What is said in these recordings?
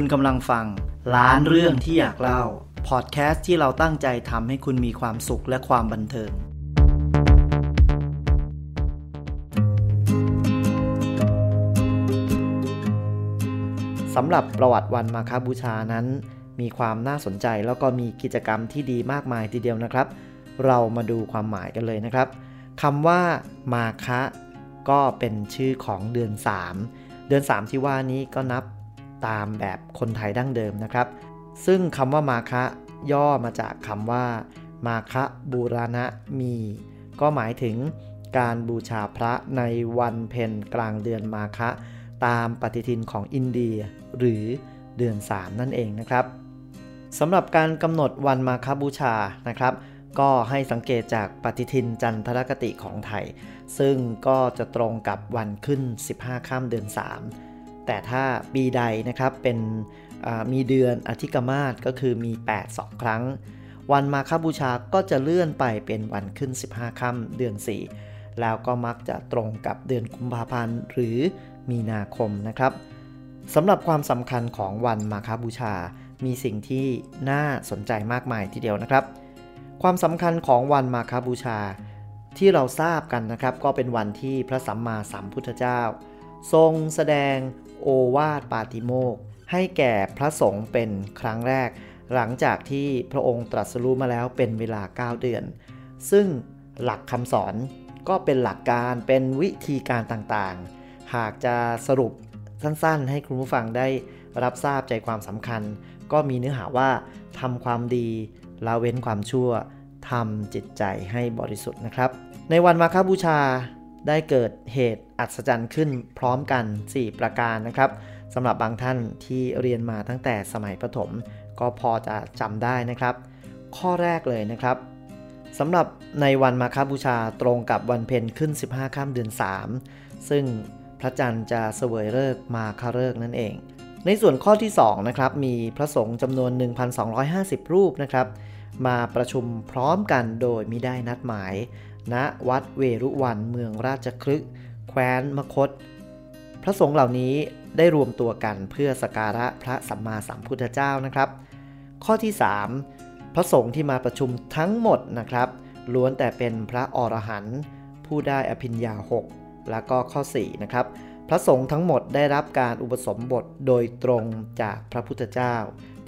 คุณกำลังฟัง ล้านเรื่องที่อยากเล่า พอดแคสต์ที่เราตั้งใจทำให้คุณมีความสุขและความบันเทิง สำหรับประวัติวันมาคาบูชานั้น มีความน่าสนใจแล้วก็มีกิจกรรมที่ดีมากมายทีเดียวนะครับ เรามาดูความหมายกันเลยนะครับคำว่ามาคะ ก็เป็นชื่อของเดือน 3 เดือน 3 ที่ว่านี้ก็นับ ตามแบบคนไทยดั้งเดิมนะครับ ซึ่งคำว่ามาคะย่อมาจากคำว่า มาคะบูรณะมี ก็หมายถึงการบูชาพระในวันเพ็ญกลางเดือนมาคะ ตามปฏิทินของอินเดีย หรือเดือน 3 นั่นเองนะครับสำหรับการกำหนดวันมาคบูชานะครับ ก็ให้สังเกตจากปฏิทินจันทรคติของไทย ซึ่งก็จะตรงกับวันขึ้น 15 ข้ามเดือน 3 แต่ถ้าปีใดนะครับเป็นมีเดือนอธิกมาศก็คือมี 8 2 ครั้ง วันมาคบูชาก็จะเลื่อนไปเป็นวันขึ้น 15ค่ำเดือน 4 แล้วก็มักจะตรงกับเดือนกุมภาพันธ์หรือมีนาคมนะครับสำหรับความสำคัญของวันมาคบูชา มีสิ่งที่น่าสนใจมากมายทีเดียวนะครับ ความสำคัญของวันมาคบูชา ที่เราทราบกันนะครับ ก็เป็นวันที่พระสัมมาสัมพุทธเจ้า ทรงแสดง โอวาทปาติโมกให้แก่พระสงฆ์เป็นครั้งแรก หลังจากที่พระองค์ตรัสรู้มาแล้วเป็นเวลา 9 เดือน ซึ่งหลักคำสอนก็เป็นหลักการเป็นวิธีการต่างๆ หากจะสรุปสั้นๆ ให้คุณผู้ฟังได้รับทราบใจความสำคัญ ก็มีเนื้อหาว่าทำความดีละเว้นความชั่วทำจิตใจให้บริสุทธิ์นะครับ ในวันมาฆบูชา ได้เกิดเหตุอัศจรรย์ขึ้นพร้อมกัน 4 ประการนะครับสำหรับบางท่านที่เรียนมาตั้งแต่สมัยประถม ก็พอจะจำได้นะครับ ข้อแรกเลยนะครับสำหรับในวันมาคบูชาตรงกับวันเพ็ญขึ้น 15 ข้ามเดือน 3 ซึ่งพระจันทร์จะเสวยฤกษ์มาคาฤกษ์นั่นเอง ในส่วนข้อที่2นะครับมีพระสงฆ์จำนวน 1,250 รูปนะครับมาประชุมพร้อมกันโดยมิได้นัดหมาย ณวัดเวรุวันเมืองราชคลึกแคว้นมคต พระสงฆ์เหล่านี้ได้รวมตัวกันเพื่อสการะพระสัมมาสัมพุทธเจ้านะครับ ข้อที่ 3 พระสงฆ์ที่มาประชุมทั้งหมดนะครับล้วนแต่เป็นพระอรหันต์ผู้ได้อภิญญา 6 แล้วก็ข้อ4นะครับพระสงฆ์ทั้งหมดได้รับการอุปสมบทโดยตรงจากพระพุทธเจ้า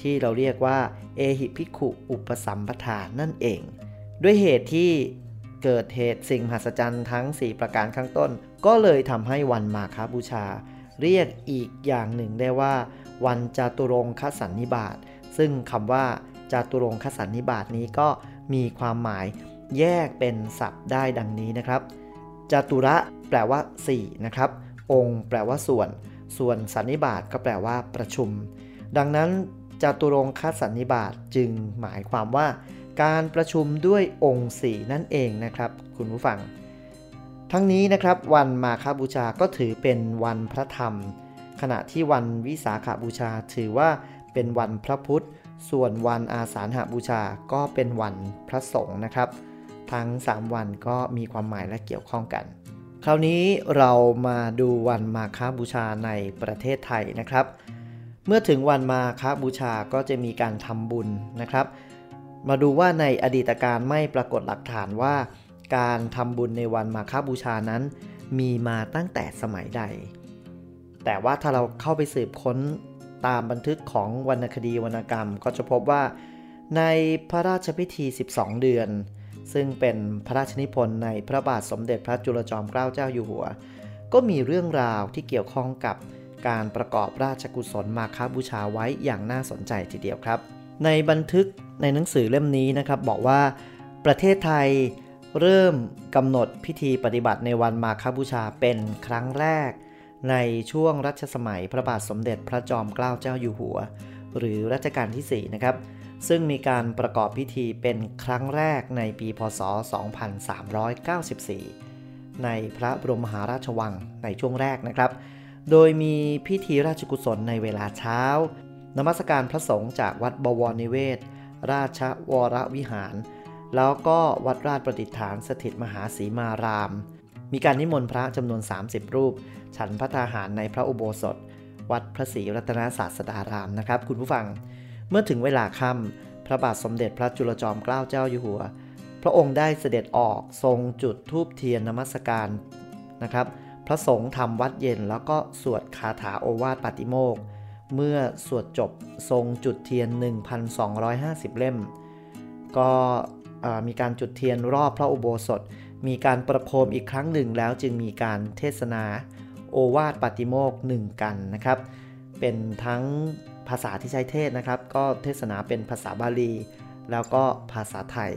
ที่เราเรียกว่า เอหิภิกขุอุปสัมปทานนั่นเอง ด้วยเหตุที่ เกิดเหตุสิ่งมหัศจรรย์ทั้ง 4 ประการข้างต้น ก็เลยทำให้วันมาคาบูชา เรียกอีกอย่างหนึ่งได้ว่า วันจาตุรงคสันนิบาต ซึ่งคำว่าจาตุรงคสันนิบาตนี้ก็มีความหมายแยกเป็นศัพท์ได้ดังนี้นะครับจาตุระแปลว่า4นะครับองค์แปลว่าส่วน ส่วนสันนิบาตก็แปลว่าประชุม ดังนั้นจาตุรงคสันนิบาตจึงหมายความว่า การประชุมด้วยองค์4นั่นเองนะครับคุณผู้ฟัง ทั้งนี้นะครับวันมาคบูชาก็ถือเป็นวันพระธรรม ขณะที่วันวิสาขาบูชาถือว่าเป็นวันพระพุทธ ส่วนวันอาสาฬหบูชาก็เป็นวันพระสงฆ์นะครับ ทั้ง 3 วันก็มีความหมายและเกี่ยวข้องกัน คราวนี้เรามาดูวันมาคบูชาในประเทศไทยนะครับ เมื่อถึงวันมาคบูชาก็จะมีการทำบุญนะครับ มาดูว่าในอดีตการไม่ปรากฏหลักฐานว่า การทำบุญในวันมาฆบูชานั้น มีมาตั้งแต่สมัยใด แต่ว่าถ้าเราเข้าไปสืบค้นตามบันทึกของวรรณคดีวรรณกรรม ก็จะพบว่า ในพระราชพิธี 12 เดือน ซึ่งเป็นพระราชนิพนธ์ในพระบาทสมเด็จพระจุลจอมเกล้าเจ้าอยู่หัว ก็มีเรื่องราวที่เกี่ยวข้องกับการประกอบราชกุศลมาคาบูชาไว้อย่างน่าสนใจทีเดียวครับ ในบันทึก ในหนังสือเล่มนี้นะครับบอกว่าประเทศไทยเริ่มกำหนดพิธีปฏิบัติในวันมาคบูชาเป็นครั้งแรก ในช่วงรัชสมัยพระบาทสมเด็จพระจอมเกล้าเจ้าอยู่หัว หรือรัชกาลที่4นะครับซึ่งมีการประกอบพิธีเป็นครั้งแรกในปีพศ 2394 ในพระบรมมหาราชวังในช่วงแรกนะครับ โดยมีพิธีราชกุศลในเวลาเช้านมัสการพระสงฆ์จากวัดบวรนิเวศ ราชวรวิหาร แล้วก็วัดราชประดิษฐานสถิตมหาสีมาราม มีการนิมนต์พระจำนวน 30 รูป ฉันพระทหารในพระอุโบสถ วัดพระศรีรัตนศาสดารามนะครับ คุณผู้ฟัง เมื่อถึงเวลาค่ำพระบาทสมเด็จพระจุลจอมเกล้าเจ้าอยู่หัว พระองค์ได้เสด็จออกทรงจุดทูบเทียนนมัสการนะครับ พระสงฆ์ทำวัดเย็นแล้วก็สวดคาถาโอวาทปาติโมก เมื่อสวดจบทรงจุดเทียน 1,250 เล่ม ก็มีการจุดเทียนรอบพระอุโบสถ มีการประโคมอีกครั้งหนึ่งแล้วจึงมีการเทศนาโอวาทปาติโมกหนึ่งกันนะครับ เป็นทั้งภาษาที่ใช้เทศนะครับ ก็เทศนาเป็นภาษาบาลี แล้วก็ภาษาไทย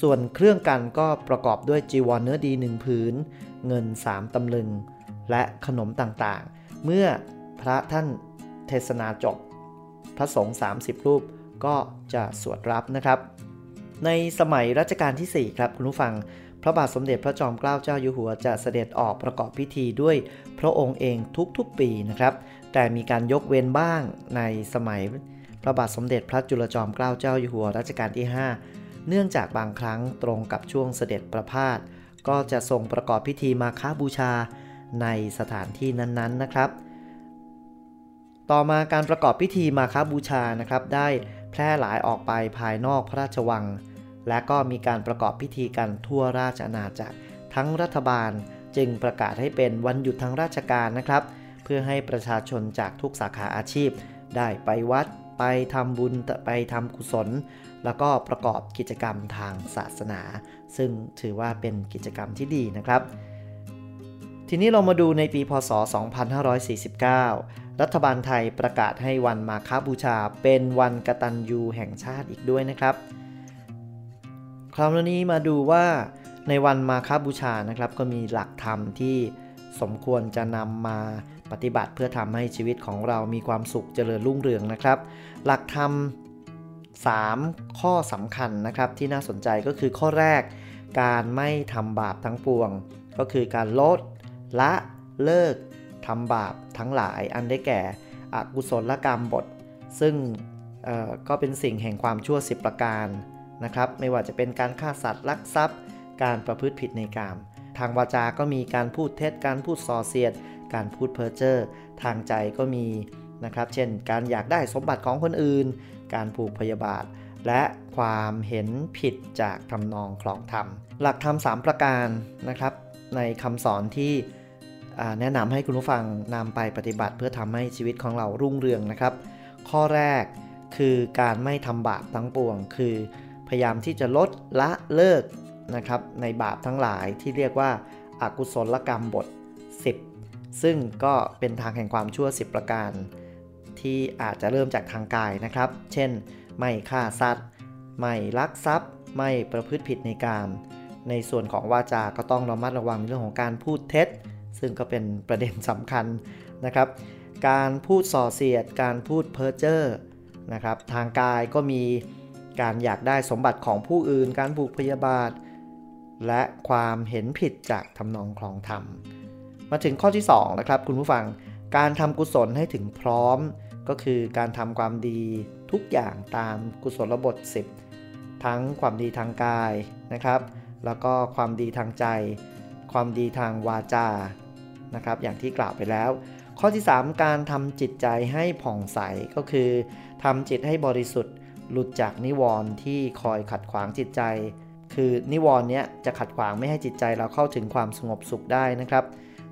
ส่วนเครื่องกันก็ประกอบด้วยจีวรเนื้อดีหนึ่งผืน เงิน 3 ตำลึง และขนมต่างๆ เมื่อพระท่าน เทศนาจบ พระสงฆ์30 รูปก็จะสวดรับนะครับ ในสมัยรัชกาลที่ 4 ครับคุณผู้ฟัง พระบาทสมเด็จพระจอมเกล้าเจ้าอยู่หัวจะเสด็จออกประกอบพิธีด้วยพระองค์เองทุกๆปีนะครับ แต่มีการยกเว้นบ้างในสมัยพระบาทสมเด็จพระจุลจอมเกล้าเจ้าอยู่หัวรัชกาลที่ 5 เนื่องจากบางครั้งตรงกับช่วงเสด็จประพาสก็จะทรงประกอบพิธีมาค้าบูชาในสถานที่นั้นๆนะครับ ต่อมาการประกอบพิธีมาคาบูชานะครับ ได้แพร่หลายออกไปภายนอกพระราชวัง และก็มีการประกอบพิธีกันทั่วราชอาณาจักร ทั้งรัฐบาลจึงประกาศให้เป็นวันหยุดทางราชการนะครับ เพื่อให้ประชาชนจากทุกสาขาอาชีพ ได้ไปวัด ไปทำบุญไปทำกุศล แล้วก็ประกอบกิจกรรมทางศาสนา ซึ่งถือว่าเป็นกิจกรรมที่ดีนะครับ ทีนี้เรามาดูในปีพศ 2549 รัฐบาลไทยประกาศให้วันมาคาบูชา เป็นวันกตัญญูแห่งชาติอีกด้วยนะครับ คราวนี้มาดูว่าในวันมาคาบูชานะครับ ก็มีหลักธรรมที่สมควรจะนำมาปฏิบัติเพื่อทำให้ชีวิตของเรามีความสุขเจริญรุ่งเรืองนะครับ หลักธรรม 3 ข้อสำคัญนะครับที่น่าสนใจก็คือข้อแรก การไม่ทำบาปทั้งปวง ก็คือการลดละเลิก ทำบาปทั้งหลายอันได้แก่อกุศลกรรมบท ซึ่งก็เป็นสิ่งแห่งความชั่วสิบประการนะครับ ไม่ว่าจะเป็นการฆ่าสัตว์ลักทรัพย์ การประพฤติผิดในกามทางวาจา ก็มีการพูดเท็จ การพูดส่อเสียด การพูดเพ้อเจ้อ ทางใจก็มีนะครับ เช่น การอยากได้สมบัติของคนอื่น การผูกพยาบาท และความเห็นผิดจากทำนองคลองธรรม หลักธรรม3ประการนะครับ ในคำสอนที่ แนะนำให้คุณผู้ฟังนำไปปฏิบัติเพื่อทำให้ชีวิตของเรารุ่งเรืองนะครับ ข้อแรกคือการไม่ทำบาปทั้งปวง คือพยายามที่จะลดละเลิกนะครับในบาปทั้งหลายที่เรียกว่าอากุศลกรรมบท 10 ซึ่งก็เป็นทางแห่งความชั่ว 10 ประการ ที่อาจจะเริ่มจากทางกายนะครับ เช่น ไม่ฆ่าสัตว์ ไม่ลักทรัพย์ ไม่ประพฤติผิดในการ ในส่วนของวาจาก็ต้องระมัดระวังในเรื่องของการพูดเท็จ ซึ่งก็เป็นประเด็นสำคัญนะครับ การพูดส่อเสียด การพูดเพ้อเจ้อนะครับทางกายก็มีการอยากได้สมบัติของผู้อื่น การผูกพยาบาท และความเห็นผิดจากทำนองคลองธรรม มาถึงข้อที่2นะครับคุณผู้ฟังการทำกุศลให้ถึงพร้อม ก็คือการทำความดีทุกอย่างตามกุศลบท 10 ทั้งความดีทางกายนะครับ แล้วก็ความดีทางใจ ความดีทางวาจา นะครับอย่างที่กล่าวไปแล้ว ข้อที่ 3 การทำจิตใจให้ผ่องใสก็คือทำจิตให้บริสุทธิ์ หลุดจากนิวรณ์ที่คอยขัดขวางจิตใจ คือนิวรณ์เนี้ยจะขัดขวางไม่ให้จิตใจเราเข้าถึงความสงบสุขได้นะครับ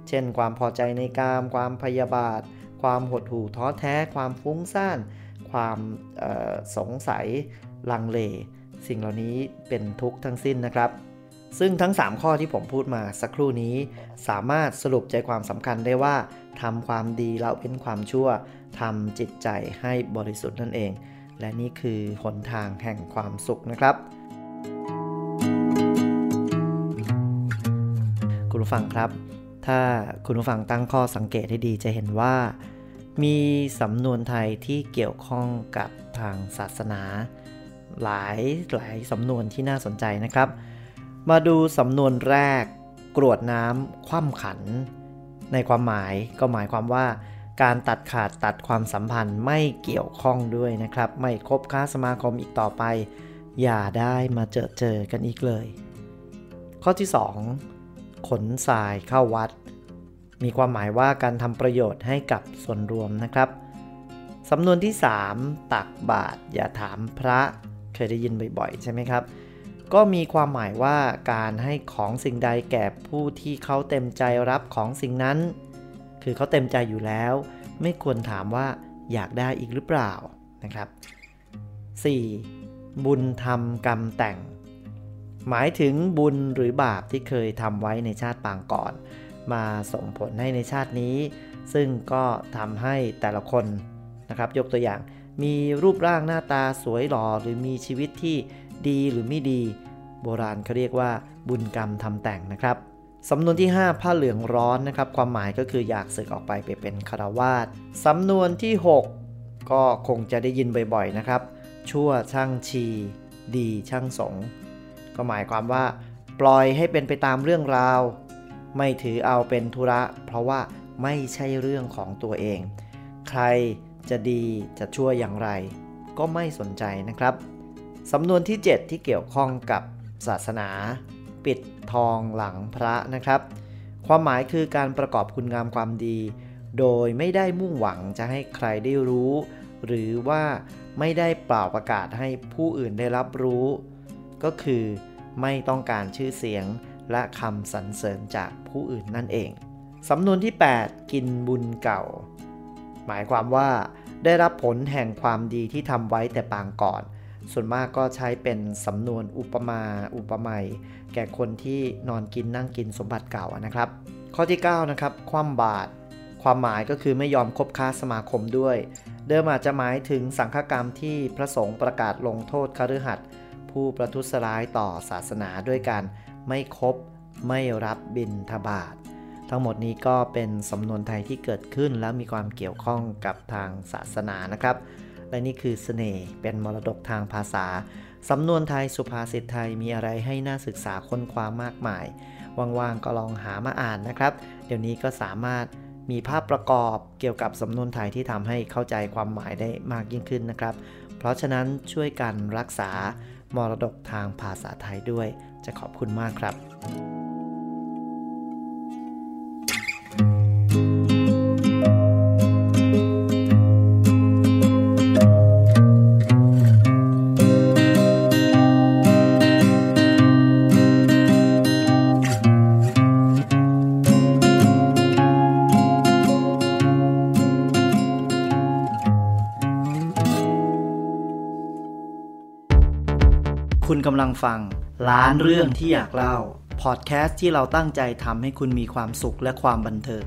เช่น ความพอใจในกาม ความพยาบาท ความหดหู่ท้อแท้ ความฟุ้งซ่าน ความสงสัยลังเล สิ่งเหล่านี้เป็นทุกข์ทั้งสิ้นนะครับ ซึ่งทั้ง 3 ข้อที่ผมพูดมาสักครู่นี้ สามารถสรุปใจความสำคัญได้ว่าทำความดีแล้วเป็นความชั่วทำจิตใจให้บริสุทธิ์นั่นเอง และนี่คือหนทางแห่งความสุขนะครับ คุณผู้ฟังครับ ถ้าคุณผู้ฟังตั้งข้อสังเกตให้ดีจะเห็นว่า มีสำนวนไทยที่เกี่ยวข้องกับทางศาสนา หลายหลายสำนวนที่น่าสนใจนะครับ มาดูสำนวนแรก กรวดน้ำคว่ำขัน ในความหมายก็หมายความว่า การตัดขาดตัดความสัมพันธ์ไม่เกี่ยวข้องด้วยนะครับ ไม่คบค้าสมาคมอีกต่อไป อย่าได้มาเจอเจอกันอีกเลย ข้อที่ 2 ขนทรายเข้าวัด มีความหมายว่าการทำประโยชน์ให้กับส่วนรวมนะครับสำนวนที่ 3 ตักบาตรอย่าถามพระเคยได้ยินบ่อยๆ ใช่ไหมครับ ก็มีความหมายว่าการให้ของสิ่งใดแก่ผู้ที่เขาเต็มใจรับของสิ่งนั้น คือเขาเต็มใจอยู่แล้ว ไม่ควรถามว่าอยากได้อีกหรือเปล่านะครับ 4. บุญทำกรรมแต่ง หมายถึงบุญหรือบาปที่เคยทำไว้ในชาติปางก่อน มาส่งผลให้ในชาตินี้ ซึ่งก็ทำให้แต่ละคนนะครับ ยกตัวอย่างมีรูปร่างหน้าตาสวยหล่อหรือมีชีวิตที่ดีหรือไม่ดี โบราณเขาเรียกว่าบุญกรรมทำแต่งนะครับสำนวนที่ 5 ผ้าเหลืองร้อนนะครับ ความหมายก็คืออยากสึกออกไปไปเป็นคารวาสสำนวนที่ 6 ก็คงจะได้ยินบ่อยๆนะครับ ชั่วช่างชี ดีช่างสง ก็หมายความว่า ปล่อยให้เป็นไปตามเรื่องราว ไม่ถือเอาเป็นธุระ เพราะว่าไม่ใช่เรื่องของตัวเอง ใครจะดีจะชั่วอย่างไร ก็ไม่สนใจนะครับสำนวนที่ 7 ที่เกี่ยวข้องกับ ศาสนา ปิดทองหลังพระนะครับ ความหมายคือการประกอบคุณงามความดี โดยไม่ได้มุ่งหวังจะให้ใครได้รู้ หรือว่าไม่ได้เปล่าประกาศให้ผู้อื่นได้รับรู้ ก็คือไม่ต้องการชื่อเสียงและคำสรรเสริญจากผู้อื่นนั่นเอง สำนวนที่ 8 กินบุญเก่า หมายความว่าได้รับผลแห่งความดีที่ทำไว้แต่ปางก่อน ส่วนมากก็ใช้เป็นสำนวนอุปมาอุปไมยแก่คนที่นอนกินนั่งกินสมบัติเก่านะครับ ข้อที่9นะครับคว่ำบาตรความหมายก็คือไม่ยอมคบค้าสมาคมด้วย เดิมอาจจะหมายถึงสังฆกรรมที่พระสงฆ์ประกาศลงโทษคฤหัสถ์ผู้ประทุษร้ายต่อศาสนาด้วยการไม่คบไม่รับบิณฑบาตทั้งหมดนี้ก็เป็นสำนวนไทยที่เกิดขึ้นและมีความเกี่ยวข้องกับทางศาสนานะครับ และนี่คือสเสน่ห์เป็นมรดกทางภาษา สำนวนไทยสุภาษิตไทยมีอะไรให้น่าศึกษาค้นคว้ามากมาย ว่างๆก็ลองหามาอ่านนะครับ เดี๋ยวนี้ก็สามารถมีภาพประกอบเกี่ยวกับสำนวนไทยที่ทำให้เข้าใจความหมายได้มากยิ่งขึ้นนะครับ เพราะฉะนั้นช่วยกันรักษามรดกทางภาษาไทยด้วย จะขอบคุณมากครับ กำลังฟัง ล้านเรื่องที่อยากเล่า พอดแคสต์ที่เราตั้งใจทำให้คุณมีความสุขและความบันเทิง